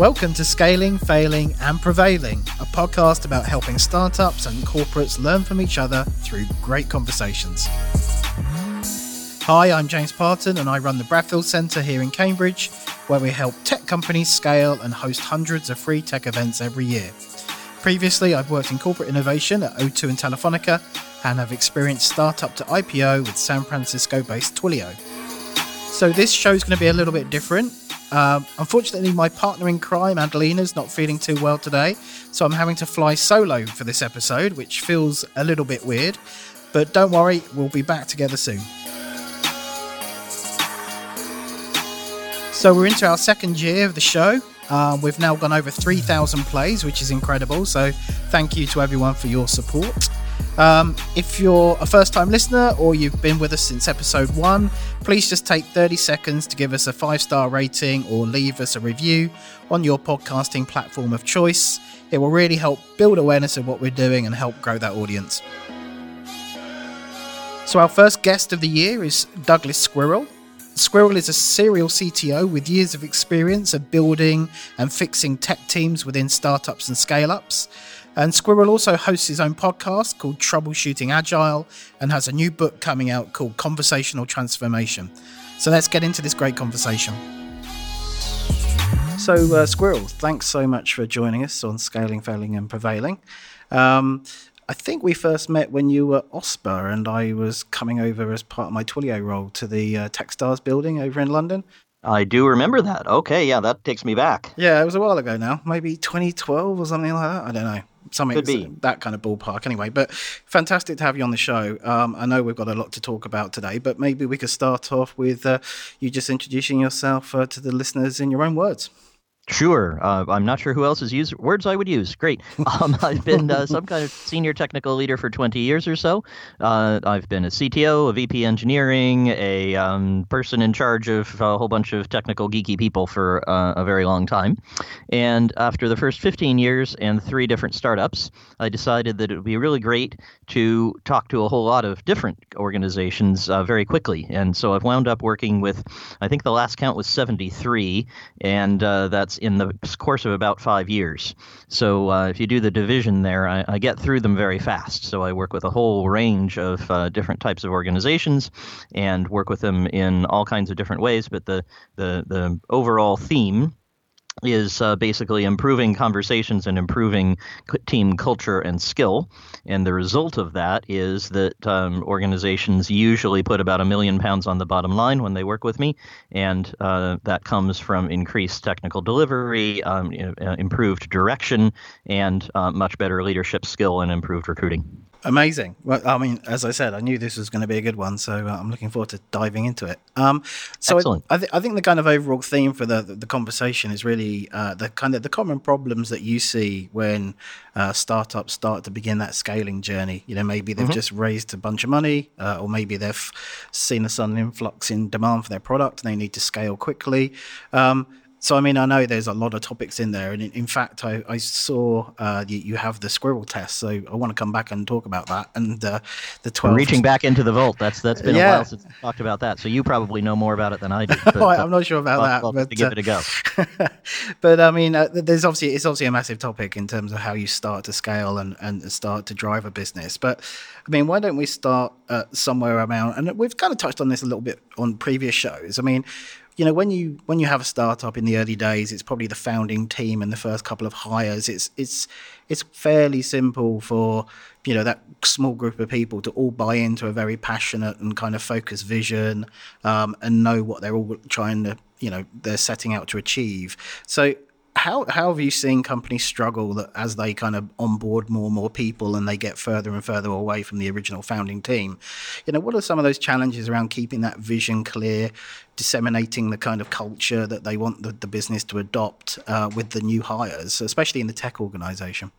Welcome to Scaling, Failing, and Prevailing, a podcast about helping startups and corporates learn from each other through great conversations. Hi, I'm James Parton, and I run the Bradfield Centre here in Cambridge, where we help tech companies scale and host hundreds of free tech events every year. Previously, I've worked in corporate innovation at O2 and Telefonica, and have experienced startup to IPO with San Francisco based Twilio. So, this show is going to be a little bit different. Um, unfortunately, my partner in crime, Adelina, is not feeling too well today, so I'm having to fly solo for this episode, which feels a little bit weird. But don't worry, we'll be back together soon. So, we're into our second year of the show. Uh, we've now gone over 3,000 plays, which is incredible. So, thank you to everyone for your support. Um, if you're a first time listener or you've been with us since episode one, please just take 30 seconds to give us a five star rating or leave us a review on your podcasting platform of choice. It will really help build awareness of what we're doing and help grow that audience. So, our first guest of the year is Douglas Squirrel. Squirrel is a serial CTO with years of experience of building and fixing tech teams within startups and scale ups. And Squirrel also hosts his own podcast called Troubleshooting Agile and has a new book coming out called Conversational Transformation. So let's get into this great conversation. So, uh, Squirrel, thanks so much for joining us on Scaling, Failing, and Prevailing. Um, I think we first met when you were OSPA and I was coming over as part of my Twilio role to the uh, Techstars building over in London. I do remember that. Okay, yeah, that takes me back. Yeah, it was a while ago now, maybe 2012 or something like that. I don't know something Could be. that kind of ballpark anyway. But fantastic to have you on the show. Um, I know we've got a lot to talk about today, but maybe we could start off with uh, you just introducing yourself uh, to the listeners in your own words. Sure. Uh, I'm not sure who else's use words I would use. Great. Um, I've been uh, some kind of senior technical leader for 20 years or so. Uh, I've been a CTO, a VP engineering, a um, person in charge of a whole bunch of technical geeky people for uh, a very long time. And after the first 15 years and three different startups, I decided that it would be really great to talk to a whole lot of different organizations uh, very quickly. And so I've wound up working with, I think the last count was 73, and uh, that's in the course of about five years. So uh, if you do the division there, I, I, get through them very fast. So I work with a whole range of uh, different types of organizations and work with them in all kinds of different ways. But the the the overall theme is uh, basically improving conversations and improving team culture and skill. And the result of that is that um, organizations usually put about a million pounds on the bottom line when they work with me. And uh, that comes from increased technical delivery, um, uh, improved direction, and uh, much better leadership skill and improved recruiting. Amazing. Well, I mean, as I said, I knew this was going to be a good one, so uh, I'm looking forward to diving into it. Um, so Excellent. I, I, th- I, think the kind of overall theme for the the, the conversation is really uh, the kind of the common problems that you see when uh, startups start to begin that scaling journey. You know, maybe they've mm-hmm. just raised a bunch of money, uh, or maybe they've seen a sudden influx in demand for their product and they need to scale quickly. Um, so, I mean, I know there's a lot of topics in there, and in, in fact, I, I saw uh, you, you, have the squirrel test, so I want to come back and talk about that. And uh, the 12 reaching back into the vault. That's that's been yeah. a while since we talked about that. So you probably know more about it than I do. But, I'm not sure about I'll, that, I'll but give uh, it a go. but I mean, uh, there's obviously it's obviously a massive topic in terms of how you start to scale and and start to drive a business. But I mean, why don't we start somewhere around? And we've kind of touched on this a little bit on previous shows. I mean you know when you when you have a startup in the early days it's probably the founding team and the first couple of hires. It's it's it's fairly simple for you know that small group of people to all buy into a very passionate and kind of focused vision um, and know what they're all trying to you know they're setting out to achieve. So how how have you seen companies struggle that as they kind of onboard more and more people and they get further and further away from the original founding team? You know, what are some of those challenges around keeping that vision clear, disseminating the kind of culture that they want the, the business to adopt uh, with the new hires, especially in the tech organization?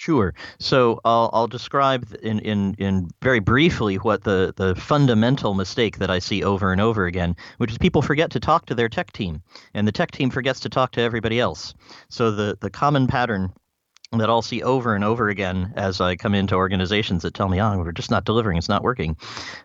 Sure. So I'll, I'll describe in, in, in very briefly what the, the fundamental mistake that I see over and over again, which is people forget to talk to their tech team, and the tech team forgets to talk to everybody else. So the, the common pattern that I'll see over and over again as I come into organizations that tell me, "Oh, we're just not delivering; it's not working,"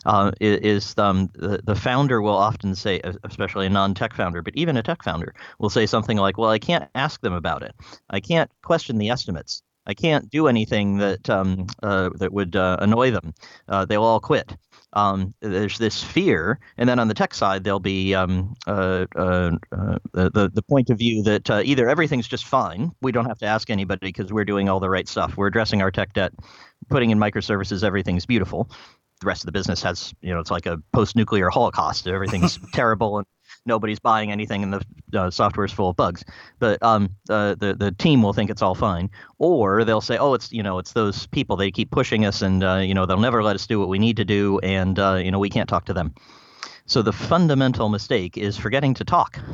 uh, is um, the the founder will often say, especially a non-tech founder, but even a tech founder will say something like, "Well, I can't ask them about it. I can't question the estimates. I can't do anything that um, uh, that would uh, annoy them. Uh, they'll all quit." Um, there's this fear, and then on the tech side, there'll be um, uh, uh, uh, the the point of view that uh, either everything's just fine, we don't have to ask anybody because we're doing all the right stuff, we're addressing our tech debt, putting in microservices, everything's beautiful. The rest of the business has, you know, it's like a post-nuclear holocaust. Everything's terrible, and nobody's buying anything and the uh, software is full of bugs. But um, uh, the the team will think it's all fine, or they'll say, oh, it's you know it's those people they keep pushing us, and uh, you know they'll never let us do what we need to do, and uh, you know we can't talk to them. So the fundamental mistake is forgetting to talk.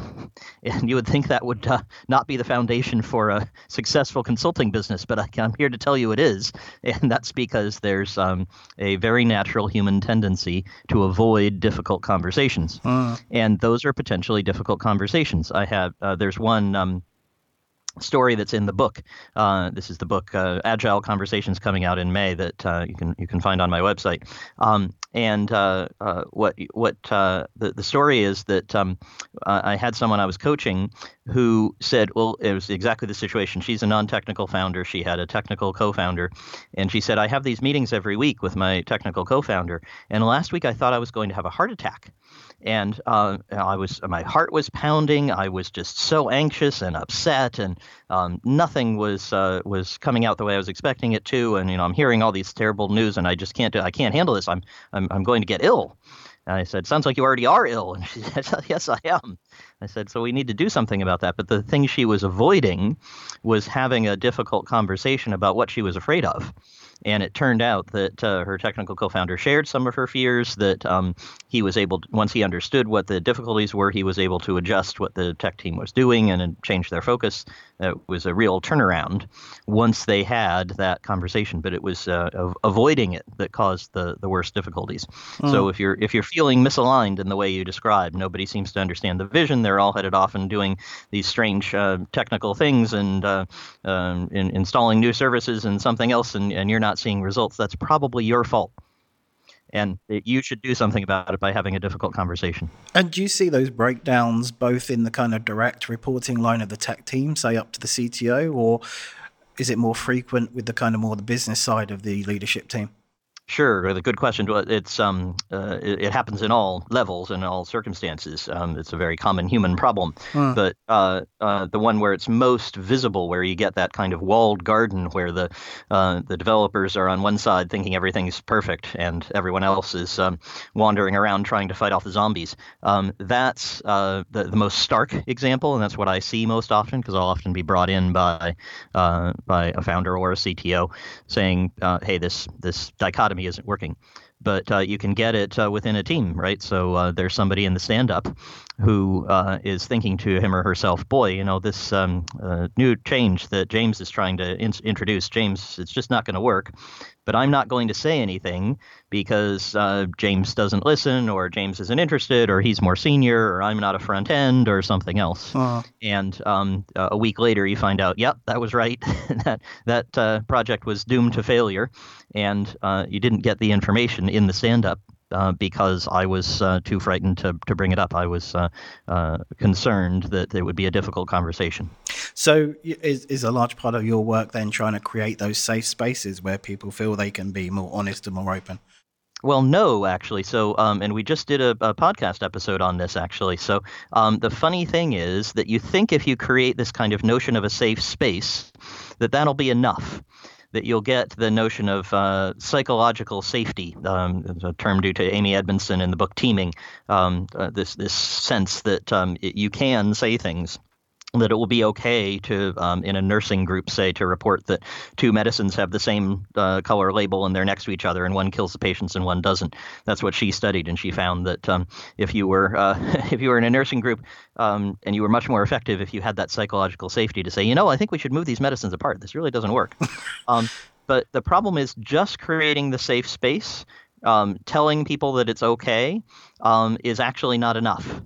And you would think that would uh, not be the foundation for a successful consulting business, but I, am here to tell you it is. And that's because there's um, a very natural human tendency to avoid difficult conversations. Uh. And those are potentially difficult conversations. I have, uh, there's one. Um, story that's in the book. Uh, this is the book uh, Agile Conversations coming out in May that uh, you can you can find on my website. Um, and uh, uh, what what uh, the the story is that um, I had someone I was coaching who said, well, it was exactly the situation. She's a non-technical founder. She had a technical co-founder, and she said, I have these meetings every week with my technical co-founder, and last week I thought I was going to have a heart attack and uh, I was my heart was pounding. I was just so anxious and upset, and um, nothing was uh, was coming out the way I was expecting it to. And you know, I'm hearing all these terrible news, and I just can't do. I can't handle this. I'm I'm, I'm going to get ill. And I said, "Sounds like you already are ill." And she said, "Yes, I am." I said, "So we need to do something about that." But the thing she was avoiding was having a difficult conversation about what she was afraid of. And it turned out that uh, her technical co-founder shared some of her fears. That um, he was able, to, once he understood what the difficulties were, he was able to adjust what the tech team was doing and change their focus. It was a real turnaround once they had that conversation. But it was uh, avoiding it that caused the the worst difficulties. Mm. So if you're if you're feeling misaligned in the way you describe, nobody seems to understand the vision. They're all headed off and doing these strange uh, technical things and uh, um, in, installing new services and something else, and, and you're not not seeing results, that's probably your fault. And it, you should do something about it by having a difficult conversation. And do you see those breakdowns both in the kind of direct reporting line of the tech team, say up to the CTO, or is it more frequent with the kind of more the business side of the leadership team? Sure, a good question. It's um, uh, it, it, happens in all levels and all circumstances. Um, it's a very common human problem. Hmm. But uh, uh, the one where it's most visible, where you get that kind of walled garden, where the uh, the developers are on one side thinking everything's perfect, and everyone else is um, wandering around trying to fight off the zombies. Um, that's uh, the the most stark example, and that's what I see most often because I'll often be brought in by uh, by a founder or a CTO saying, "Hey, this this dichotomy." Isn't working. But uh, you can get it uh, within a team, right? So uh, there's somebody in the stand up who uh, is thinking to him or herself, boy, you know, this um, uh, new change that James is trying to in- introduce, James, it's just not going to work. But I'm not going to say anything because uh, James doesn't listen, or James isn't interested, or he's more senior, or I'm not a front end, or something else. Uh-huh. And um, a week later, you find out, yep, that was right. that that uh, project was doomed to failure, and uh, you didn't get the information in the stand up uh, because I was uh, too frightened to, to bring it up. I was uh, uh concerned that it would be a difficult conversation. So, is, is a large part of your work then trying to create those safe spaces where people feel they can be more honest and more open? Well, no, actually. So, um, and we just did a, a, podcast episode on this, actually. So, um, the funny thing is that you think if you create this kind of notion of a safe space, that that'll be enough that you'll get the notion of uh, psychological safety, um, a term due to Amy Edmondson in the book Teaming. Um, uh, this this sense that um, it, you can say things that it will be okay to, um, in a nursing group, say, to report that two medicines have the same uh, color label and they're next to each other, and one kills the patients and one doesn't. That's what she studied, and she found that um, if you were uh, if you were in a nursing group um, and you were much more effective if you had that psychological safety to say, you know, I think we should move these medicines apart. This really doesn't work. Um, but the problem is just creating the safe space, um, telling people that it's okay, um, is actually not enough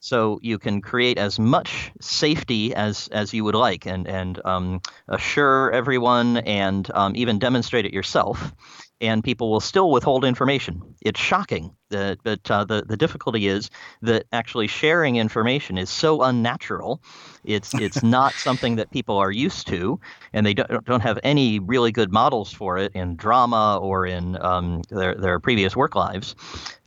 So you can create as much safety as as you would like, and and um, assure everyone, and um, even demonstrate it yourself and people will still withhold information. It's shocking, that, but uh, the the difficulty is that actually sharing information is so unnatural. It's it's not something that people are used to, and they don't don't have any really good models for it in drama or in um, their their previous work lives.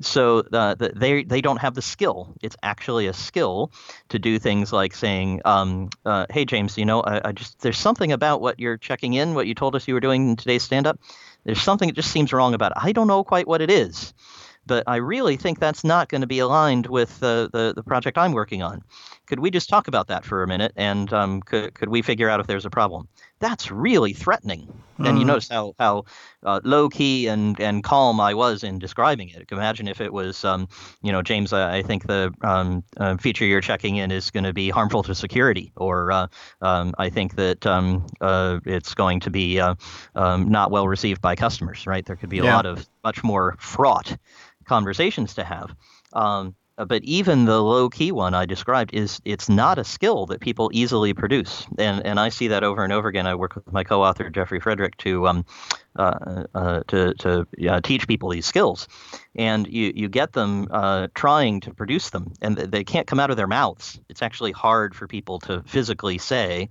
So uh, they they don't have the skill. It's actually a skill to do things like saying, um, uh, "Hey James, you know, I, I just there's something about what you're checking in, what you told us you were doing in today's stand up." There's something that just seems wrong about it. I don't know quite what it is, but I really think that's not going to be aligned with the the project I'm working on. Could we just talk about that for a minute, and um, could could we figure out if there's a problem? That's really threatening. Mm-hmm. And you mm-hmm. notice how how uh, low key and, and calm I was in describing it. Imagine if it was, um, you know, James. I, I think the um, uh, feature you're checking in is going to be harmful to security, or uh, um, I think that um, uh, it's going to be uh, um, not well received by customers. Right? There could be a yeah. lot of much more fraught conversations to have. Um, but even the low key one I described is it's not a skill that people easily produce, and and I see that over and over again. I work with my co-author Jeffrey Fredrick to um, uh, uh, to to uh, teach people these skills, and you you get them uh, trying to produce them, and they can't come out of their mouths. It's actually hard for people to physically say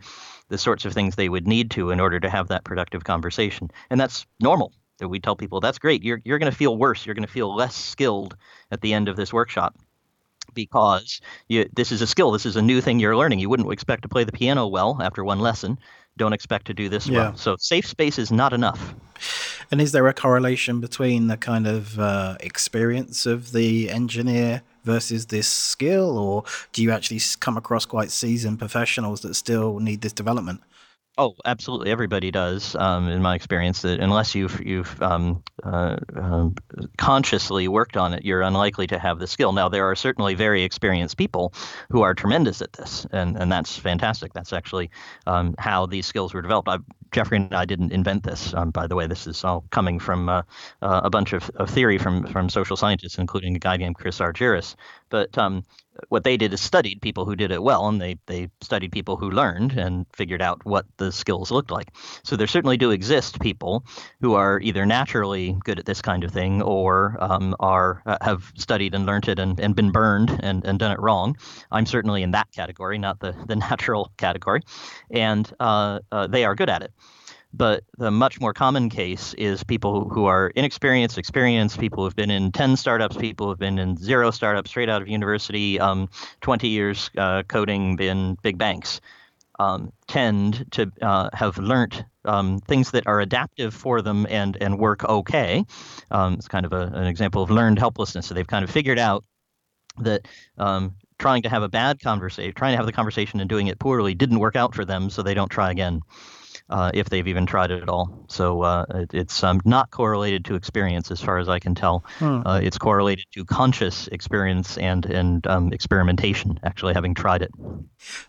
the sorts of things they would need to in order to have that productive conversation, and that's normal that we tell people that's great. You're you're going to feel worse. You're going to feel less skilled at the end of this workshop because you, this is a skill. This is a new thing you're learning. You wouldn't expect to play the piano well after one lesson. Don't expect to do this yeah. well. So safe space is not enough. And is there a correlation between the kind of uh, experience of the engineer versus this skill, or do you actually come across quite seasoned professionals that still need this development? Oh, absolutely. Everybody does, um, in my experience. That unless you've you've um, uh, uh, consciously worked on it, you're unlikely to have the skill. Now, there are certainly very experienced people who are tremendous at this, and and that's fantastic. That's actually um, how these skills were developed. I, Jeffrey and I didn't invent this. Um, by the way, this is all coming from uh, uh a bunch of, of, theory from from social scientists, including a guy named Chris Argyris. But um, what they did is studied people who did it well, and they they studied people who learned and figured out what the skills looked like. So there certainly do exist people who are either naturally good at this kind of thing or um, are uh, have studied and learned it and, and been burned and, and done it wrong. I'm certainly in that category, not the the natural category, and uh, uh, they are good at it. But the much more common case is people who are inexperienced, experienced, people who've been in 10 startups, people who've been in zero startups straight out of university, um, 20 years uh, coding in big banks, um, tend to uh, have learned um, things that are adaptive for them and, and work okay. Um, it's kind of a, an example of learned helplessness. So they've kind of figured out that um, trying to have a bad conversation, trying to have the conversation and doing it poorly didn't work out for them, so they don't try again uh, if they've even tried it at all. So uh, it, it's um, not correlated to experience, as far as I can tell. Hmm. Uh, it's correlated to conscious experience and and um, experimentation, actually having tried it.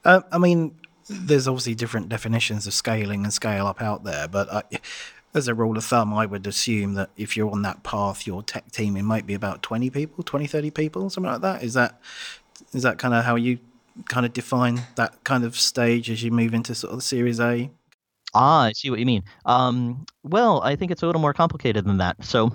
Uh, I mean, there's obviously different definitions of scaling and scale up out there, but. I, as a rule of thumb, I would assume that if you're on that path, your tech team, it might be about 20 people, 20, 30 people, something like that. Is that is that kind of how you kind of define that kind of stage as you move into sort of the Series A? Ah, I see what you mean. Um, well, I think it's a little more complicated than that. So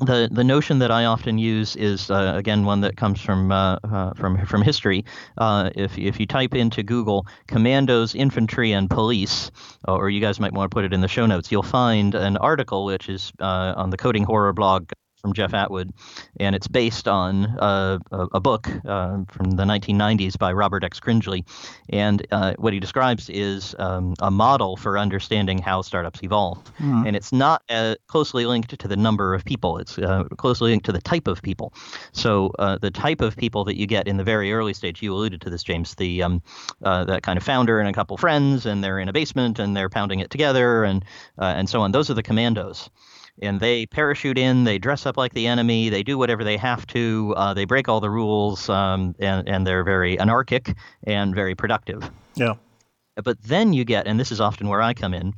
the the notion that I often use is uh, again one that comes from uh, uh, from from history. Uh, if if you type into Google commandos, infantry, and police, or you guys might want to put it in the show notes, you'll find an article which is uh, on the Coding Horror blog from Jeff Atwood, and it's based on uh, a, a, book uh, from the 1990s by Robert X. Cringely. And uh, what he describes is um, a model for understanding how startups evolve. Mm. And it's not uh, closely linked to the number of people, it's uh, closely linked to the type of people. So uh, the type of people that you get in the very early stage, you alluded to this, James, the um, that kind of founder and a couple friends, and they're in a basement and they're pounding it together and, and so on. Those are the commandos and they parachute in, they dress up like the enemy, they do whatever they have to, uh, they break all the rules, um, and, and they're very anarchic and very productive. Yeah. But then you get, and this is often where I come in,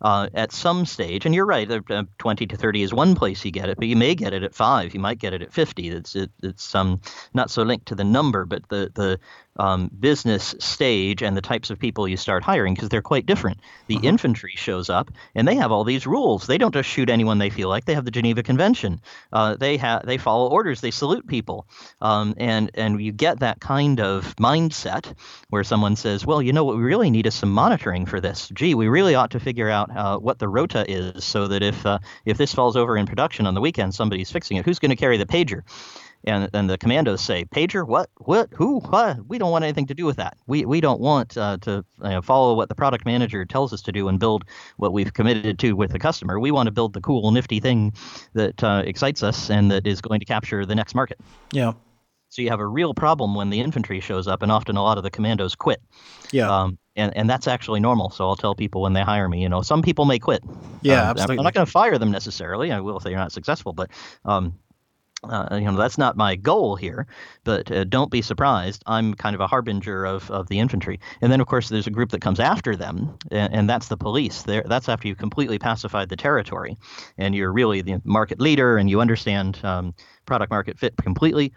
uh, at some stage, and you're right, uh, 20 to 30 is one place you get it, but you may get it at five, you might get it at 50. It's it, it's um, not so linked to the number, but the the um, business stage and the types of people you start hiring because they're quite different. The uh-huh. infantry shows up and they have all these rules. They don't just shoot anyone they feel like. They have the Geneva Convention. Uh, they have they follow orders. They salute people, um, and and you get that kind of mindset where someone says, "Well, you know what we really need is some monitoring for this. Gee, we really ought to figure out uh, what the rota is so that if uh, if this falls over in production on the weekend, somebody's fixing it. Who's going to carry the pager?" And and the commandos say, "Pager, what, what, who, what? We don't want anything to do with that. We we don't want uh, to you know, follow what the product manager tells us to do and build what we've committed to with the customer. We want to build the cool, nifty thing that uh, excites us and that is going to capture the next market." Yeah. So you have a real problem when the infantry shows up, and often a lot of the commandos quit. Yeah. Um, and, and that's actually normal. So I'll tell people when they hire me, you know, some people may quit. Yeah, um, absolutely. I'm not going to fire them necessarily. I will if they're not successful, but um, uh, you know that's not my goal here, but uh, don't be surprised. I'm kind of a harbinger of, of the infantry, and then of course there's a group that comes after them, and, and that's the police. There, that's after you've completely pacified the territory, and you're really the market leader, and you understand um, product market fit completely.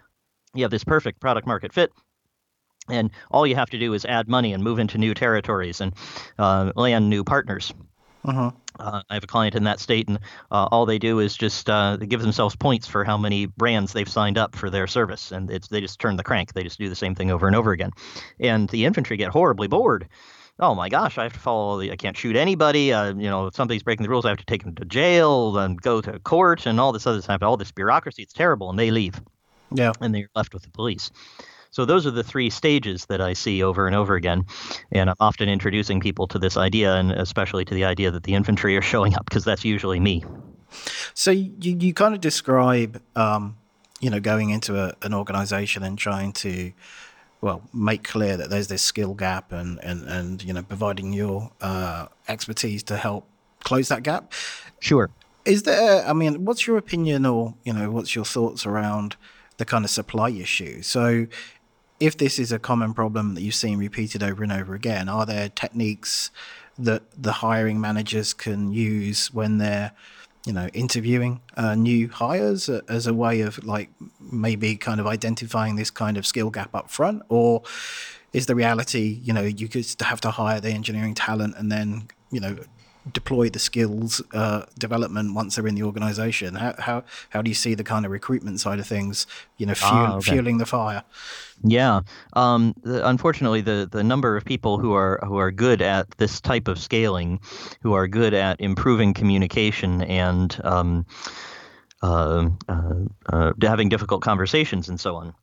You have this perfect product market fit, and all you have to do is add money and move into new territories and uh, land new partners. Uh-huh. Uh, I have a client in that state, and uh, all they do is just uh, they give themselves points for how many brands they've signed up for their service, and it's they just turn the crank. They just do the same thing over and over again, and the infantry get horribly bored. Oh my gosh, I have to follow the. I can't shoot anybody. Uh, you know, if somebody's breaking the rules, I have to take them to jail and go to court and all this other stuff. All this bureaucracy, it's terrible, and they leave. Yeah, and they're left with the police. So those are the three stages that I see over and over again. And I'm often introducing people to this idea, and especially to the idea that the infantry are showing up, because that's usually me. So you, you kind of describe, um, you know, going into a, an organization and trying to, well, make clear that there's this skill gap and, and, and you know, providing your uh, expertise to help close that gap. Sure. Is there, I mean, what's your opinion or, you know, what's your thoughts around the kind of supply issue? So if this is a common problem that you've seen repeated over and over again, are there techniques that the hiring managers can use when they're you know interviewing uh, new hires as a way of like maybe kind of identifying this kind of skill gap up front? Or is the reality you know you just have to hire the engineering talent and then you know deploy the skills uh, development once they're in the organization? How, how how do you see the kind of recruitment side of things? You know, fuel, ah, okay. fueling the fire. Yeah. Um, the, unfortunately, the, the number of people who are who are good at this type of scaling, who are good at improving communication and um, uh, uh, uh, having difficult conversations and so on.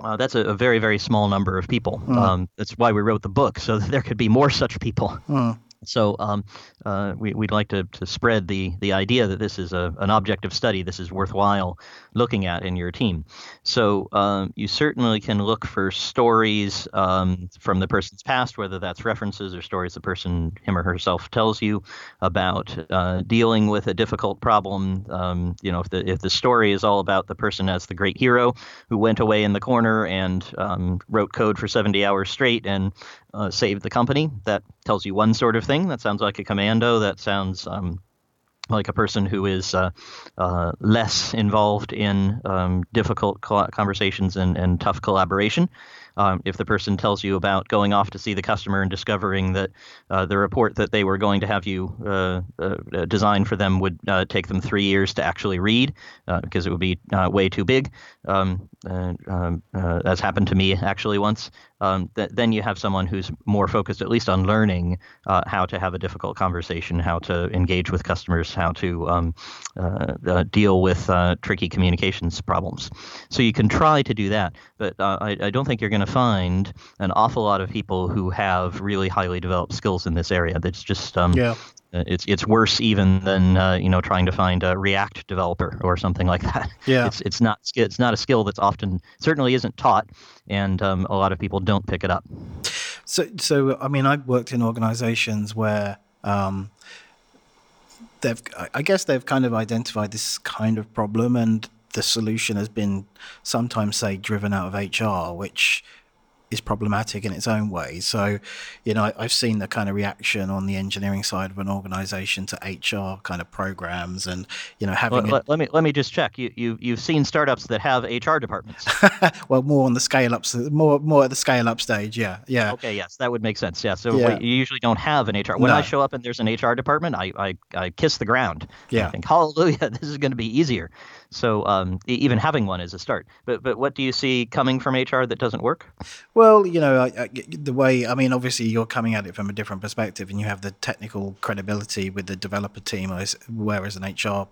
Uh, that's a, a, very, very small number of people. Mm. Um, that's why we wrote the book, so that there could be more such people. Mm. So um, uh, we, would like to, to spread the, the idea that this is a, an objective study, this is worthwhile looking at in your team. So um, you certainly can look for stories um, from the person's past, whether that's references or stories the person, him or herself, tells you about uh, dealing with a difficult problem. Um, you know, if the, if the story is all about the person as the great hero who went away in the corner and um, wrote code for 70 hours straight and uh, saved the company, that tells you one sort of thing. That sounds like a commando. That sounds um, like a person who is uh, uh, less involved in um, difficult conversations and, and tough collaboration. Um, if the person tells you about going off to see the customer and discovering that uh, the report that they were going to have you uh, uh, design for them would uh, take them three years to actually read because it would be way too big, um, um that's happened to me actually once um, th- then you have someone who's more focused at least on learning uh, how to have a difficult conversation, how to engage with customers, how to um, uh, uh, deal with uh, tricky communications problems. So you can try to do that, but uh, I, I, don't think you're going to find an awful lot of people who have really highly developed skills in this area. That's just um, yeah. Uh, it's it's worse even than uh, you know trying to find a React developer or something like that. Yeah, it's it's not it's not a skill that's often certainly isn't taught, and um, a lot of people don't pick it up. So so I mean I've worked in organizations where um, they've I guess they've kind of identified this kind of problem and the solution has been sometimes say driven out of HR, which is problematic in its own way. So, you know, I, have seen the kind of reaction on the engineering side of an organization to HR kind of programs, and you know, having. Well, let, let, me let me just check. You you you've seen startups that have HR departments. well, more on the scale up, more more at the scale up stage. Yeah, yeah. Okay, yes, that would make sense. Yeah, so yeah. you usually don't have an HR. When no. I show up and there's an HR department, I I, I kiss the ground. Yeah. I think, hallelujah, this is going to be easier. So um, even having one is a start. But but what do you see coming from HR that doesn't work? Well, you know, I, I, the way I mean, obviously you're coming at it from a different perspective, and you have the technical credibility with the developer team, whereas an HR,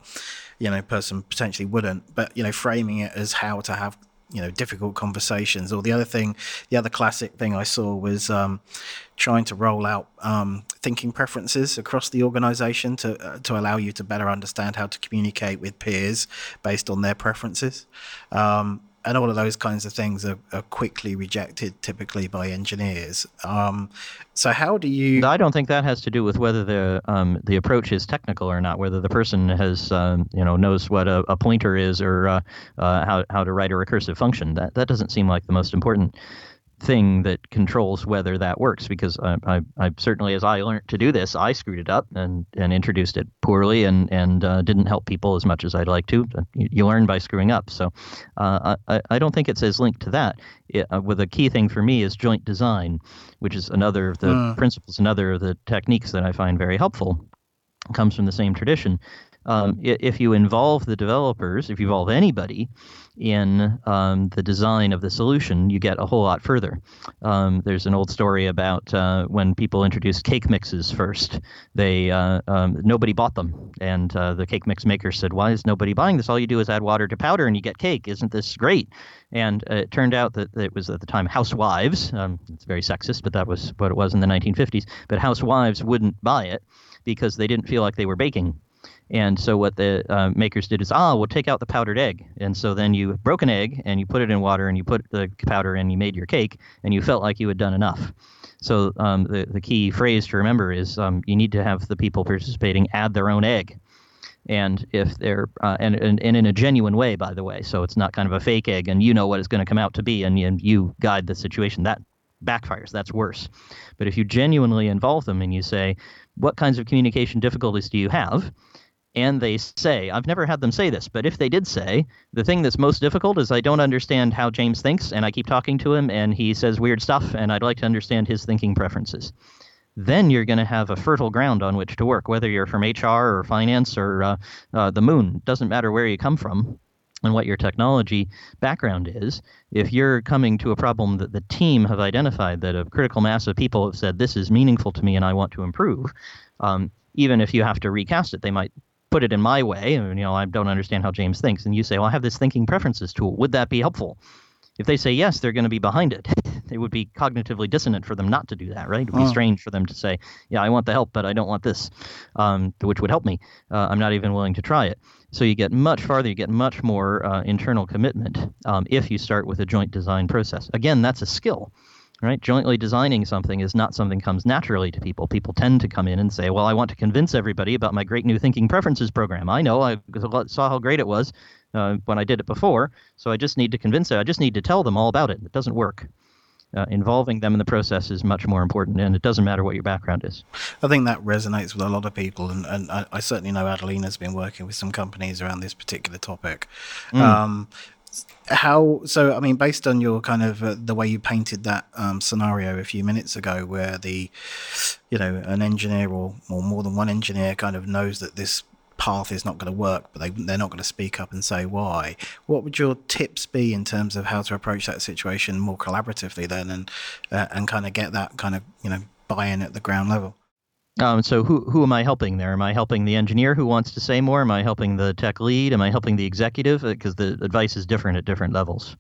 you know, person potentially wouldn't. But you know, framing it as how to have you know difficult conversations or the other thing the other classic thing i saw was um, trying to roll out um, thinking preferences across the organization to uh, to allow you to better understand how to communicate with peers based on their preferences um, and all of those kinds of things are, are quickly rejected typically by engineers. Um, so how do you? I don't think that has to do with whether the um, the approach is technical or not. Whether the person has um, you know knows what a, a pointer is or uh, uh, how how to write a recursive function. That that doesn't seem like the most important thing that controls whether that works because I, I, I, certainly as I learned to do this I screwed it up and, and introduced it poorly and and uh, didn't help people as much as I'd like to. You, you learn by screwing up. So uh, I, I don't think it's as linked to that. It, uh, with a key thing for me is joint design which is another of the mm. principles another of the techniques that I find very helpful. Comes from the same tradition um, if you involve the developers, if you involve anybody in um, the design of the solution, you get a whole lot further. Um, there's an old story about uh, when people introduced cake mixes first. They uh, um, nobody bought them, and uh, the cake mix maker said, "Why is nobody buying this? All you do is add water to powder, and you get cake. Isn't this great?" And it turned out that it was at the time housewives. Um, it's very sexist, but that was what it was in the 1950s. But housewives wouldn't buy it because they didn't feel like they were baking and so what the uh, makers did is, ah, we'll take out the powdered egg. And so then you broke an egg and you put it in water and you put the powder and you made your cake, and you felt like you had done enough. So um, the the key phrase to remember is um, you need to have the people participating add their own egg. And if they're uh, and, and, and in a genuine way, by the way, so it's not kind of a fake egg, and you know what it's going to come out to be, and, and you guide the situation. That backfires. That's worse. But if you genuinely involve them and you say, what kinds of communication difficulties do you have? And they say, I've never had them say this, but if they did say, the thing that's most difficult is I don't understand how James thinks, and I keep talking to him, and he says weird stuff, and I'd like to understand his thinking preferences. Then you're going to have a fertile ground on which to work, whether you're from HR or finance or uh, uh, the moon. Doesn't matter where you come from and what your technology background is. If you're coming to a problem that the team have identified, that a critical mass of people have said, this is meaningful to me and I want to improve, um, even if you have to recast it, they might put it in my way, and you know, I don't understand how James thinks, and you say, well, I have this thinking preferences tool. Would that be helpful? If they say yes, they're going to be behind it. it would be cognitively dissonant for them not to do that, right? It would be oh. strange for them to say, yeah, I want the help, but I don't want this, um, which would help me. Uh, I'm not even willing to try it. So you get much farther, you get much more uh, internal commitment um, if you start with a joint design process. Again, that's a skill right? Jointly designing something is not something comes naturally to people. People tend to come in and say, "Well, I want to convince everybody about my great new thinking preferences program. I know I saw how great it was uh, when I did it before, so I just need to convince it. I just need to tell them all about it. It doesn't work." Uh, involving them in the process is much more important, and it doesn't matter what your background is. I think that resonates with a lot of people, and, and I, I certainly know Adelina's been working with some companies around this particular topic. Mm. Um, how so i mean based on your kind of uh, the way you painted that um, scenario a few minutes ago where the you know an engineer or, or more than one engineer kind of knows that this path is not going to work but they, they're not going to speak up and say why what would your tips be in terms of how to approach that situation more collaboratively then and uh, and kind of get that kind of you know buy-in at the ground level um, so who who am I helping there? Am I helping the engineer who wants to say more? Am I helping the tech lead? Am I helping the executive? Because uh, the advice is different at different levels.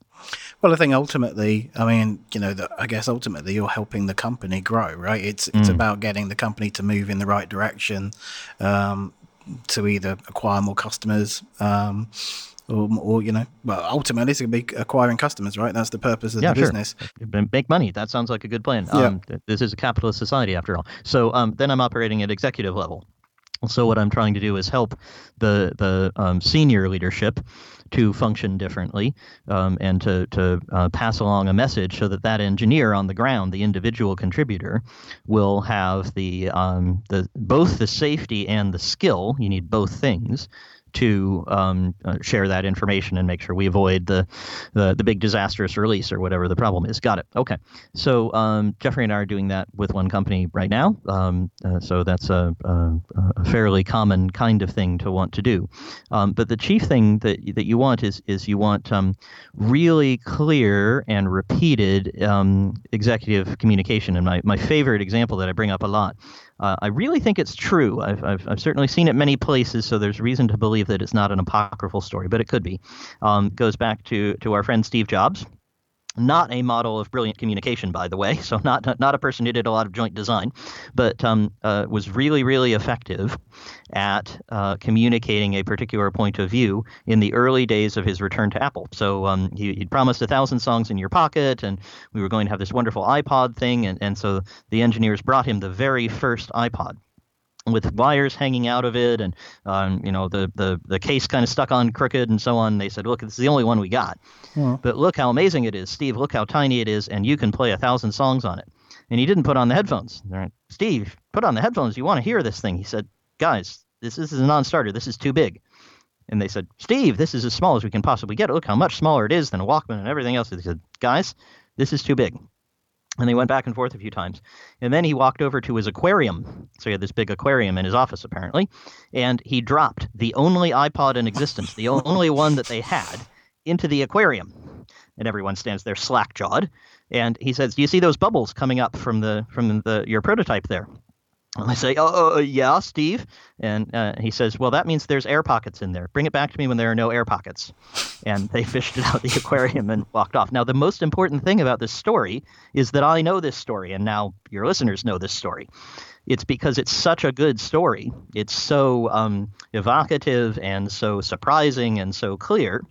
Well, I think ultimately, I mean, you know, the, I guess ultimately you're helping the company grow, right? It's it's mm. about getting the company to move in the right direction, um, to either acquire more customers, um, or, or you know, well, ultimately it's going to be acquiring customers, right? That's the purpose of yeah, the business. Sure. Make money. That sounds like a good plan. Yeah. Um, this is a capitalist society after all. So um, then I'm operating at executive level. So what I'm trying to do is help the the um, senior leadership to function differently um, and to to uh, pass along a message so that that engineer on the ground, the individual contributor, will have the um, the both the safety and the skill. You need both things to um, uh, share that information and make sure we avoid the, the, the big disastrous release or whatever the problem is. Got it. Okay. So um, Jeffrey and I are doing that with one company right now. Um, uh, so that's a, a, a, fairly common kind of thing to want to do. Um, but the chief thing that that you want is is you want um, really clear and repeated um, executive communication. And my, my favorite example that I bring up a lot uh, I really think it's true. I've, I've, I've, certainly seen it many places, so there's reason to believe that it's not an apocryphal story, but it could be. Um, goes back to, to our friend Steve Jobs, not a model of brilliant communication, by the way. So not not a person who did a lot of joint design, but um, uh, was really really effective at uh, communicating a particular point of view in the early days of his return to Apple. So um, he, would promised a thousand songs in your pocket, and we were going to have this wonderful iPod thing, and, and so the engineers brought him the very first iPod with wires hanging out of it and um, you know the, the, the case kind of stuck on crooked and so on. They said look this is the only one we got. Yeah. but look how amazing it is steve look how tiny it is and you can play a thousand songs on it. And he didn't put on the headphones. Like, steve put on the headphones. You want to hear this thing. He said guys this, this is a non-starter. This is too big. And they said steve this is as small as we can possibly get. Look how much smaller it is than a walkman and everything else. He said guys this is too big and they went back and forth a few times. And then he walked over to his aquarium. So he had this big aquarium in his office, apparently. And he dropped the only iPod in existence, the only one that they had, into the aquarium. And everyone stands there slack jawed. And he says, Do you see those bubbles coming up from the from the your prototype there? And I say, oh, uh, yeah, Steve. And uh, he says, well, that means there's air pockets in there. Bring it back to me when there are no air pockets. And they fished it out of the aquarium and walked off. Now, the most important thing about this story is that I know this story, and now your listeners know this story. It's because it's such a good story. It's so um, evocative and so surprising and so clear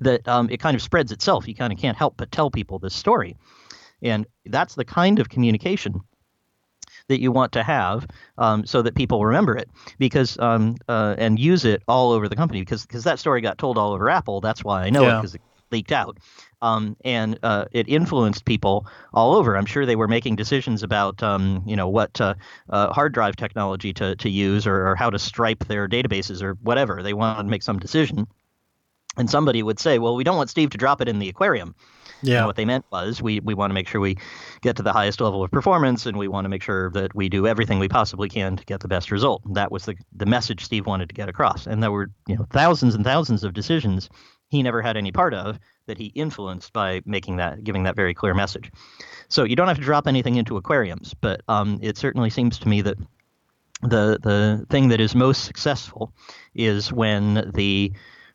that um, it kind of spreads itself. You kind of can't help but tell people this story. And that's the kind of communication that you want to have um, so that people remember it because um, uh, and use it all over the company because because that story got told all over Apple. That's why I know yeah. it because it leaked out. Um, and uh, it influenced people all over. I'm sure they were making decisions about, um, you know, what uh, uh, hard drive technology to, to use or, or, how to stripe their databases or whatever. They wanted to make some decision, and somebody would say, "Well, we don't want Steve to drop it in the aquarium." Yeah. And what they meant was we, we want to make sure we get to the highest level of performance and we want to make sure that we do everything we possibly can to get the best result. That was the, the message Steve wanted to get across. And there were you know thousands and thousands of decisions he never had any part of that he influenced by making that giving that very clear message. So you don't have to drop anything into aquariums, but um, it certainly seems to me that the the thing that is most successful is when the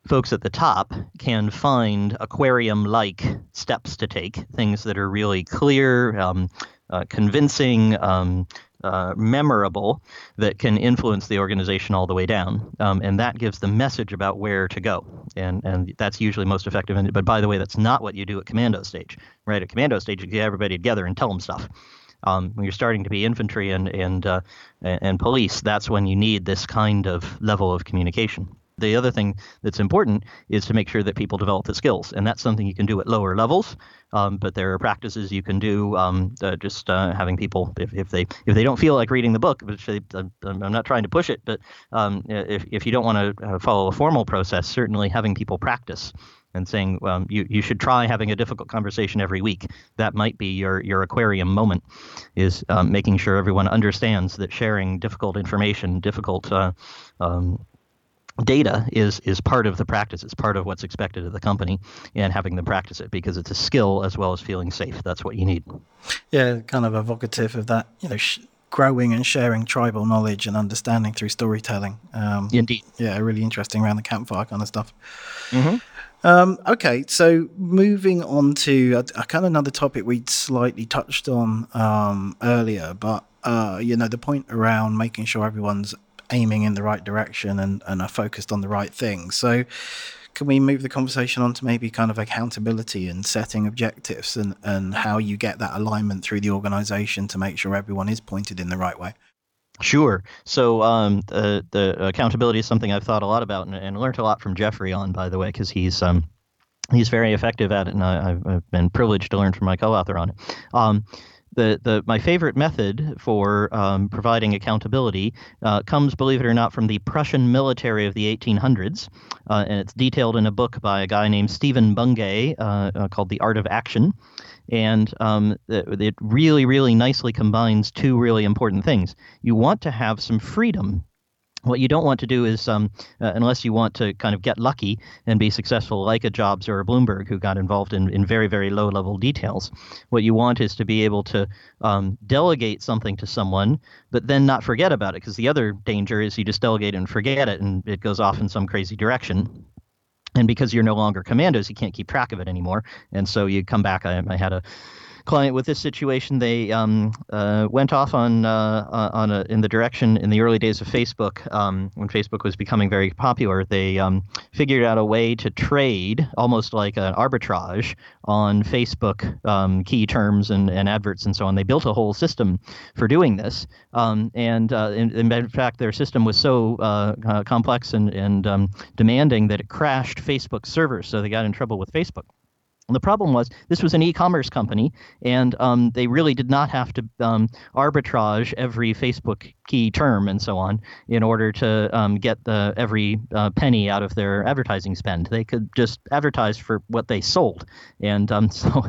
folks at the top can find aquarium like steps to take, things that are really clear, um, uh, convincing, um, uh, memorable, that can influence the organization all the way down. Um, and that gives the message about where to go. And, and that's usually most effective. But by the way, that's not what you do at commando stage, right? At commando stage, you get everybody together and tell them stuff. Um, when you're starting to be infantry and and uh, and police, that's when you need this kind of level of communication. The other thing that's important is to make sure that people develop the skills, and that's something you can do at lower levels. Um, but there are practices you can do, um, uh, just uh, having people, if, if they if they don't feel like reading the book, which they, I'm not trying to push it, but um, if if you don't want to uh, follow a formal process, certainly having people practice and saying um, you, you should try having a difficult conversation every week. That might be your, your aquarium moment, is um, making sure everyone understands that sharing difficult information, difficult uh, um, data is is part of the practice. It's part of what's expected of the company, and having them practice it because it's a skill as well as feeling safe. That's what you need. Yeah, kind of evocative of that. You know. Sh- growing and sharing tribal knowledge and understanding through storytelling. Um, Indeed. Yeah, really interesting around the campfire kind of stuff. Mm-hmm. Um, okay, so moving on to a, a, kind of another topic we'd slightly touched on um, earlier, but uh, you know the point around making sure everyone's aiming in the right direction and, and are focused on the right things. So, can we move the conversation on to maybe kind of accountability and setting objectives and, and how you get that alignment through the organization to make sure everyone is pointed in the right way? Sure. So um, the the accountability is something I've thought a lot about and, and learned a lot from Jeffrey on, by the way, because he's um, he's very effective at it, and I, have been privileged to learn from my co-author on it. Um, the, the my favorite method for um, providing accountability uh, comes, believe it or not, from the Prussian military of the 1800s, uh, and it's detailed in a book by a guy named Stephen Bungay uh, uh called The Art of Action and um, it really, really nicely combines two really important things. You want to have some freedom. What you don't want to do is, um, uh, unless you want to kind of get lucky and be successful, like a Jobs or a Bloomberg who got involved in, in very, very low level details, what you want is to be able to um, delegate something to someone, but then not forget about it. Because the other danger is you just delegate and forget it, and it goes off in some crazy direction and because you're no longer commandos, you can't keep track of it anymore. And so you come back. I, I had a client with this situation, they um, uh, went off on uh, uh, on a, in the direction in the early days of Facebook um, when Facebook was becoming very popular. They um, figured out a way to trade almost like an arbitrage on Facebook um, key terms and, and adverts and so on. They built a whole system for doing this, um, and uh, in, in, fact, their system was so uh, uh, complex and and um, demanding that it crashed Facebook servers. So they got in trouble with Facebook. The problem was this was an e-commerce company, and um, they really did not have to um, arbitrage every Facebook key term and so on in order to um, get the every uh, penny out of their advertising spend. They could just advertise for what they sold, and um, so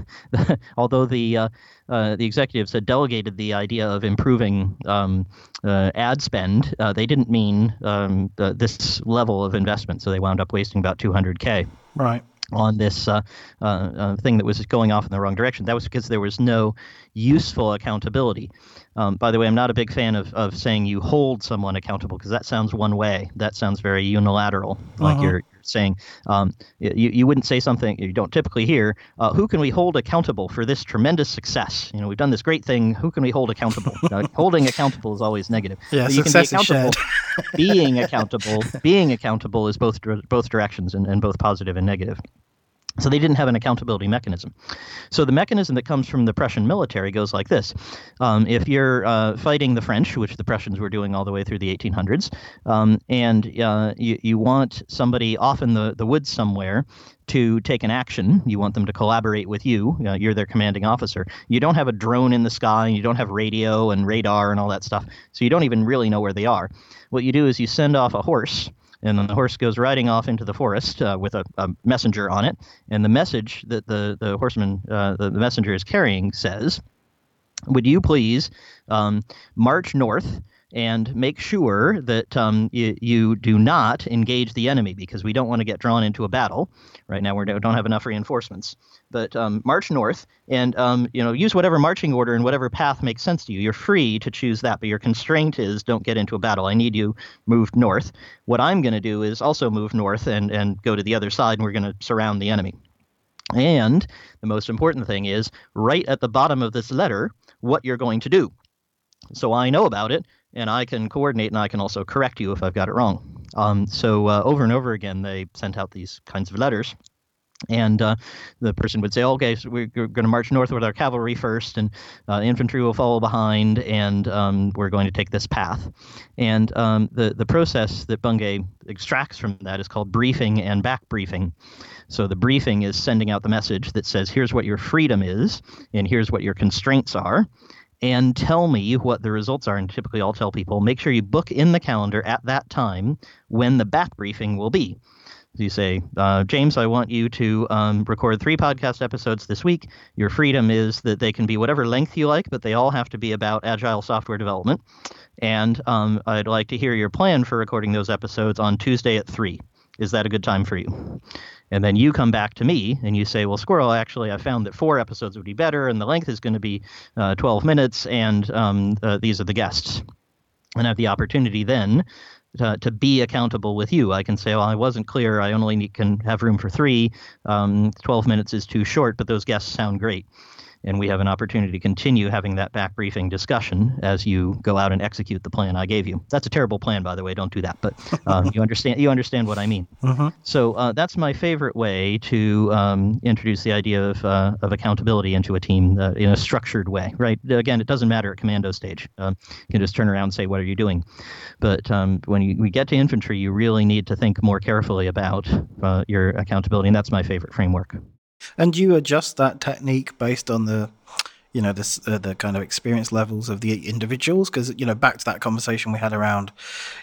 although the uh, uh, the executives had delegated the idea of improving um, uh, ad spend, uh, they didn't mean um, the, this level of investment, so they wound up wasting about 200k. Right on this uh, uh, uh, thing that was going off in the wrong direction. That was because there was no useful accountability. Um, by the way, I'm not a big fan of, of saying you hold someone accountable because that sounds one way. That sounds very unilateral, like uh-huh. you're, you're, saying. Um, you, you wouldn't say something you don't typically hear. Uh, who can we hold accountable for this tremendous success? You know, we've done this great thing. Who can we hold accountable? uh, holding accountable is always negative. Yeah, you success can be accountable. being accountable, being accountable is both both directions and, and both positive and negative. So they didn't have an accountability mechanism. So the mechanism that comes from the Prussian military goes like this: um, if you're uh, fighting the French, which the Prussians were doing all the way through the 1800s, um, and uh, you, you want somebody off in the, the woods somewhere to take an action. You want them to collaborate with you. Uh, you're their commanding officer. You don't have a drone in the sky, and you don't have radio and radar and all that stuff, so you don't even really know where they are. What you do is you send off a horse and then the horse goes riding off into the forest uh, with a, a, messenger on it. And the message that the, the horseman, uh, the, the, messenger is carrying says, Would you please um, march north and make sure that um, you, you do not engage the enemy because we don't want to get drawn into a battle. Right now, we don't have enough reinforcements but um, march north and um, you know use whatever marching order and whatever path makes sense to you. You're free to choose that, but your constraint is don't get into a battle. I need you moved north. What I'm going to do is also move north and and go to the other side, and we're going to surround the enemy. And the most important thing is right at the bottom of this letter what you're going to do. So I know about it, and I can coordinate, and I can also correct you if I've got it wrong. Um, so uh, over and over again, they sent out these kinds of letters and uh, the person would say, "Okay, so we're going to march north with our cavalry first, and uh, infantry will follow behind, and um, we're going to take this path." And um, the the process that Bungay extracts from that is called briefing and back briefing. So the briefing is sending out the message that says, "Here's what your freedom is, and here's what your constraints are." And tell me what the results are. And typically, I'll tell people make sure you book in the calendar at that time when the back briefing will be you say, uh, James, I want you to um, record three podcast episodes this week. Your freedom is that they can be whatever length you like, but they all have to be about agile software development. And um, I'd like to hear your plan for recording those episodes on Tuesday at 3. Is that a good time for you? And then you come back to me and you say, well, Squirrel, actually, I found that four episodes would be better, and the length is going to be uh, 12 minutes, and um, uh, these are the guests. And I have the opportunity then to, to be accountable with you. I can say, well, I wasn't clear. I only need, can have room for three. Um, 12 minutes is too short, but those guests sound great. And we have an opportunity to continue having that back briefing discussion as you go out and execute the plan I gave you. That's a terrible plan, by the way. Don't do that, but um, you understand you understand what I mean. Mm-hmm. So uh, that's my favorite way to um, introduce the idea of uh, of accountability into a team uh, in a structured way. Right? Again, it doesn't matter at commando stage. Um, you can just turn around and say, "What are you doing?" But um, when you, we get to infantry, you really need to think more carefully about uh, your accountability, and that's my favorite framework. And you adjust that technique based on the, you know, this uh, the kind of experience levels of the individuals. Because you know, back to that conversation we had around,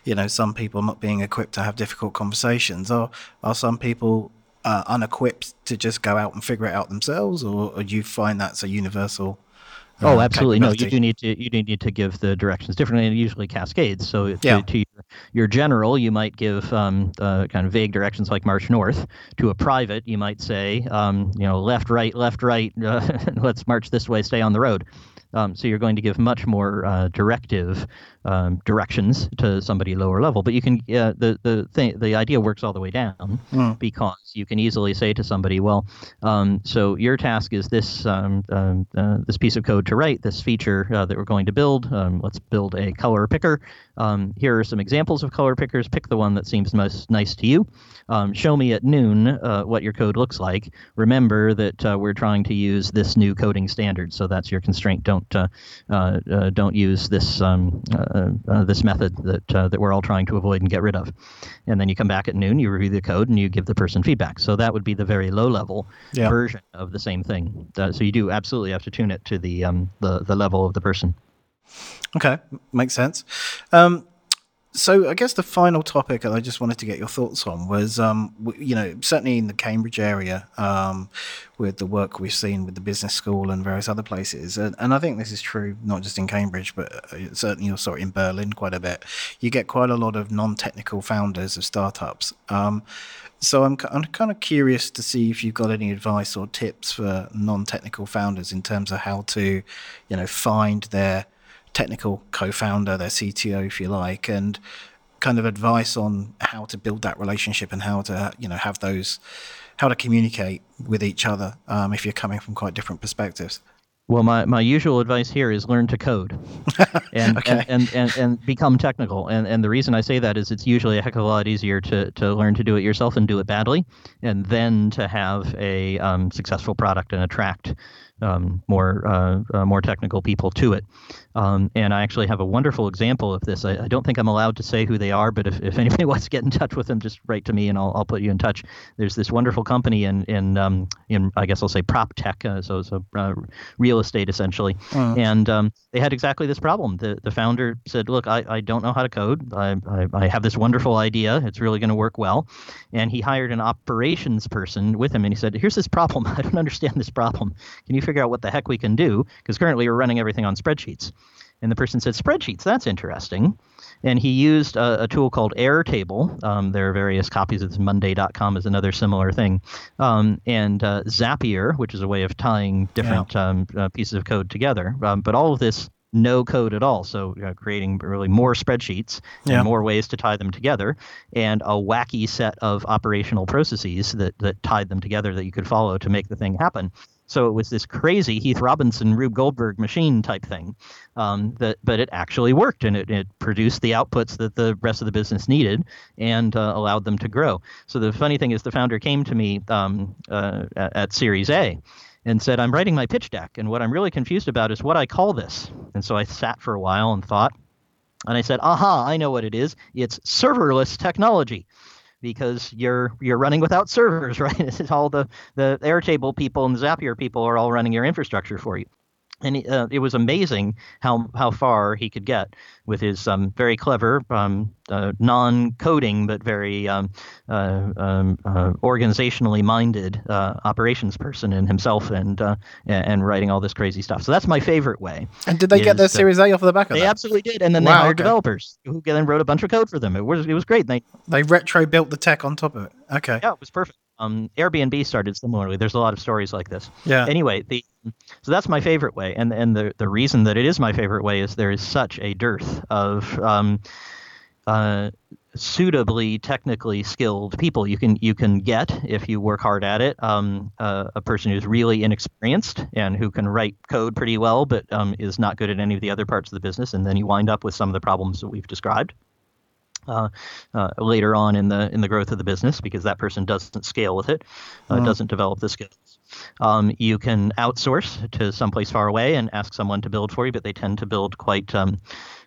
you know, some people not being equipped to have difficult conversations, or are some people uh, unequipped to just go out and figure it out themselves, or, or do you find that's a universal? Oh, absolutely. No, you do need to you do need to give the directions differently, and usually cascades. So Yeah. to your general, you might give um, uh, kind of vague directions like march north. To a private, you might say, um, you know, left, right, left, right. Uh, let's march this way. Stay on the road. Um, so you're going to give much more uh, directive um, directions to somebody lower level. But you can uh, the the thing the idea works all the way down Mm. because you can easily say to somebody, well, um, so your task is this um, um, uh, this piece of code to write this feature uh, that we're going to build. Um, let's build a color picker. Um, here are some examples of color pickers. Pick the one that seems most nice to you. Um, show me at noon uh, what your code looks like. Remember that uh, we're trying to use this new coding standard, so that's your constraint. Don't uh, uh, uh, don't use this um, uh, uh, this method that uh, that we're all trying to avoid and get rid of. And then you come back at noon, you review the code, and you give the person feedback. So that would be the very low level Yeah. version of the same thing. Uh, so you do absolutely have to tune it to the um, the the level of the person. Okay, makes sense. Um, so I guess the final topic I just wanted to get your thoughts on was, um, you know, certainly in the Cambridge area, um, with the work we've seen with the business school and various other places, and, and I think this is true not just in Cambridge, but uh, certainly also in Berlin quite a bit. You get quite a lot of non-technical founders of startups. Um, so I'm, I'm kind of curious to see if you've got any advice or tips for non-technical founders in terms of how to, you know, find their technical co-founder, their CTO, if you like, and kind of advice on how to build that relationship and how to, you know, have those, how to communicate with each other um, if you're coming from quite different perspectives. Well, my, my usual advice here is learn to code and, Okay. and, and, and, and become technical. And, and the reason I say that is it's usually a heck of a lot easier to, to learn to do it yourself and do it badly, and then to have a um, successful product and attract um, more uh, uh, more technical people to it. Um, and I actually have a wonderful example of this. I, I don't think I'm allowed to say who they are, but if, if anybody wants to get in touch with them, just write to me and I'll, I'll put you in touch. There's this wonderful company in in um, in I guess I'll say prop tech, uh, so it's a uh, real estate essentially, and um, they had exactly this problem. The the founder said, "Look, I, I don't know how to code. I, I, I have this wonderful idea. It's really going to work well," and he hired an operations person with him, and he said, "Here's this problem. I don't understand this problem. Can you figure out what the heck we can do? Because currently we're running everything on spreadsheets." And the person said, Spreadsheets, that's interesting. And he used a, a tool called Airtable. Um, there are various copies of this. Monday.com is another similar thing. Um, and uh, Zapier, which is a way of tying different um, uh, pieces of code together. Um, but all of this no code at all. So uh, creating really more spreadsheets Yeah. and more ways to tie them together, and a wacky set of operational processes that, that tied them together that you could follow to make the thing happen. So it was this crazy Heath Robinson, Rube Goldberg machine type thing, um, that but it actually worked and it, it produced the outputs that the rest of the business needed and uh, allowed them to grow. So the funny thing is, the founder came to me um, uh, at, at Series A and said, "I'm writing my pitch deck, and what I'm really confused about is what I call this." And so I sat for a while and thought, and I said, "Aha, I know what it is. It's serverless technology." Because you're you're running without servers, right? All the the Airtable people and the Zapier people are all running your infrastructure for you. And uh, it was amazing how how far he could get with his um, very clever, um, uh, non-coding but very um, uh, um, uh, organizationally minded uh, operations person in himself, and uh, and writing all this crazy stuff. So that's my favorite way. And did they get their Series A off the back of it? They that? absolutely did, and then they Wow, hired okay. developers who then wrote a bunch of code for them. It was it was great. They They retro built the tech on top of it. Okay. yeah, it was perfect. Um, Airbnb started similarly. There's a lot of stories like this. Yeah. Anyway, the so that's my favorite way, and and the the reason that it is my favorite way is there is such a dearth of um, uh, suitably technically skilled people. You can you can get if you work hard at it um, uh, a person who's really inexperienced and who can write code pretty well, but um, is not good at any of the other parts of the business, and then you wind up with some of the problems that we've described. Uh, uh, later on in the in the growth of the business, because that person doesn't scale with it, uh, mm. doesn't develop the skills. Um, you can outsource to someplace far away and ask someone to build for you, but they tend to build quite um,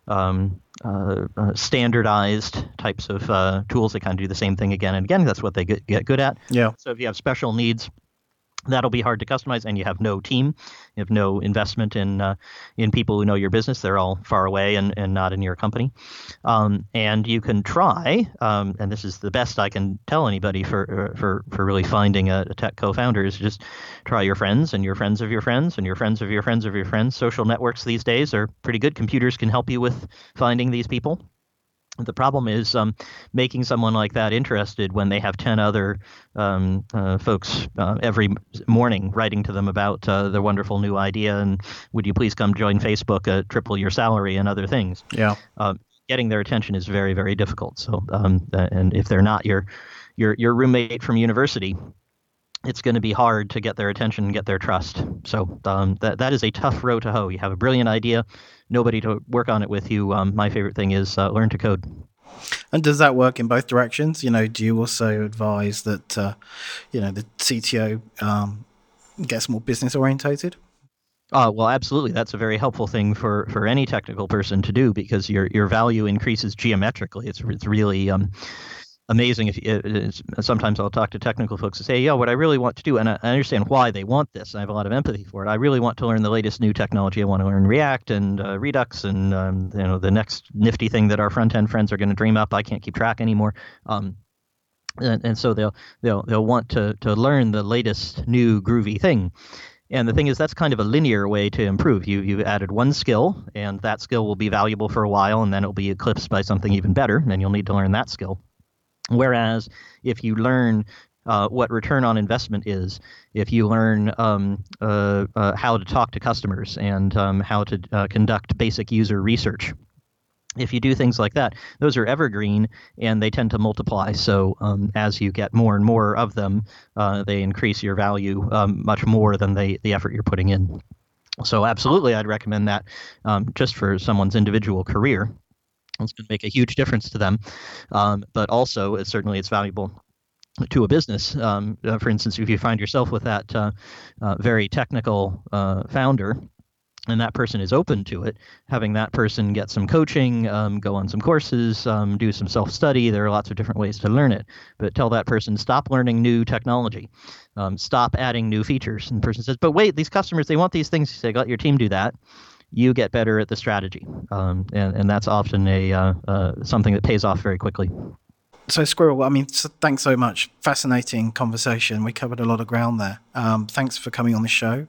um, uh, uh, standardized types of uh, tools. They kind of do the same thing again and again. That's what they get, get good at. Yeah. So if you have special needs, that'll be hard to customize and you have no team. You have no investment in uh, in people who know your business. They're all far away and, and not in your company. Um, and you can try um, and this is the best i can tell anybody for uh, for for really finding a, a tech co-founder is just try your friends and your friends of your friends and your friends of your friends of your friends. Social networks these days are pretty good. Computers can help you with finding these people the problem is um, making someone like that interested when they have 10 other um, uh, folks uh, every morning writing to them about uh, their wonderful new idea and would you please come join Facebook, uh, triple your salary, and other things. Yeah. Uh, getting their attention is very, very difficult. So, um, and if they're not your, your, your roommate from university, it's going to be hard to get their attention and get their trust. So um, that that is a tough row to hoe. You have a brilliant idea, nobody to work on it with you. Um, my favorite thing is uh, learn to code. And does that work in both directions? You know, do you also advise that uh, you know the CTO um, gets more business orientated? Uh, well, absolutely. That's a very helpful thing for, for any technical person to do because your your value increases geometrically. It's it's really um, amazing if it, sometimes I'll talk to technical folks and say, "Yeah, what I really want to do, and I, understand why they want this. I have a lot of empathy for it. I really want to learn the latest new technology. I want to learn React and uh, Redux, and um, you know the next nifty thing that our front end friends are going to dream up. I can't keep track anymore." Um, and, and so they'll they'll they'll want to to learn the latest new groovy thing. And the thing is, that's kind of a linear way to improve. You you've added one skill, and that skill will be valuable for a while, and then it'll be eclipsed by something even better, and you'll need to learn that skill. Whereas if you learn uh, what return on investment is, if you learn um, uh, uh, how to talk to customers and um, how to uh, conduct basic user research, if you do things like that, those are evergreen and they tend to multiply. So um, as you get more and more of them, uh, they increase your value um, much more than they, the effort you're putting in. So absolutely, I'd recommend that um, just for someone's individual career. It's going to make a huge difference to them. Um, but also, it's, certainly, it's valuable to a business. Um, uh, for instance, if you find yourself with that uh, uh, very technical uh, founder, and that person is open to it, having that person get some coaching, um, go on some courses, um, do some self study. There are lots of different ways to learn it. But tell that person, stop learning new technology, um, stop adding new features. And the person says, but wait, these customers, they want these things. You say, let your team do that you get better at the strategy, um, and and that's often a uh, uh, something that pays off very quickly. So Squirrel, I mean, so thanks so much. Fascinating conversation. We covered a lot of ground there. Um, thanks for coming on the show,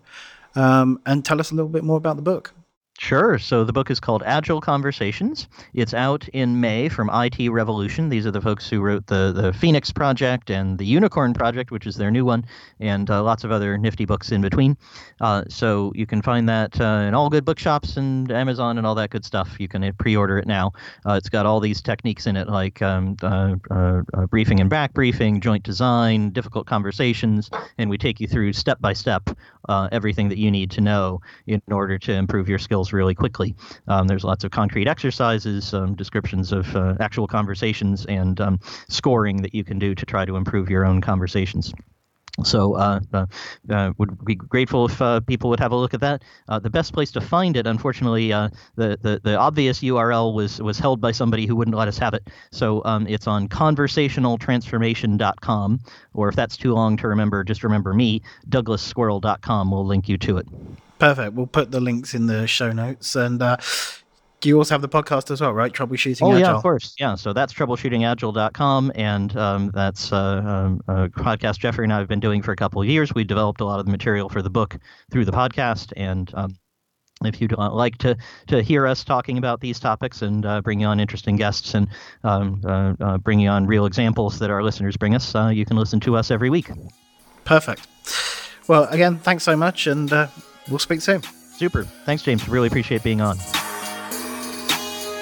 um, and tell us a little bit more about the book. Sure. So the book is called Agile Conversations. It's out in May from IT Revolution. These are the folks who wrote the, the Phoenix Project and the Unicorn Project, which is their new one, and uh, lots of other nifty books in between. Uh, so you can find that uh, in all good bookshops and Amazon and all that good stuff. You can pre order it now. Uh, it's got all these techniques in it like um, uh, uh, briefing and back briefing, joint design, difficult conversations, and we take you through step by step everything that you need to know in order to improve your skills really quickly. Um, there's lots of concrete exercises, um, descriptions of uh, actual conversations, and um, scoring that you can do to try to improve your own conversations. So, uh, uh, uh, would be grateful if uh, people would have a look at that. Uh, the best place to find it, unfortunately, the, the the obvious URL was was held by somebody who wouldn't let us have it. So um, it's on conversationaltransformation.com, or if that's too long to remember, just remember me. DouglasSquirrel.com will link you to it. Perfect. We'll put the links in the show notes. And uh, you also have the podcast as well, right? Troubleshooting oh, Agile. yeah, of course. Yeah. So that's troubleshootingagile.com. And um, that's uh, um, a podcast Jeffrey and I have been doing for a couple of years. We developed a lot of the material for the book through the podcast. And um, if you'd uh, like to, to hear us talking about these topics and uh, bringing on interesting guests and um, uh, uh, bringing on real examples that our listeners bring us, uh, you can listen to us every week. Perfect. Well, again, thanks so much. And we'll speak soon. Super. Thanks, James. Really appreciate being on.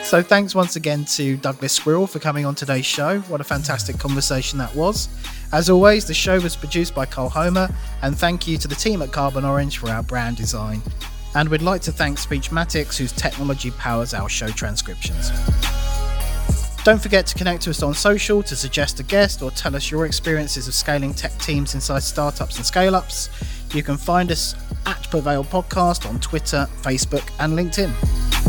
So thanks once again to Douglas Squirrel for coming on today's show. What a fantastic conversation that was. As always, the show was produced by Cole Homer, and thank you to the team at Carbon Orange for our brand design. And we'd like to thank Speechmatics, whose technology powers our show transcriptions. Don't forget to connect to us on social to suggest a guest or tell us your experiences of scaling tech teams inside startups and scale ups. You can find us at Prevail Podcast on Twitter, Facebook, and LinkedIn.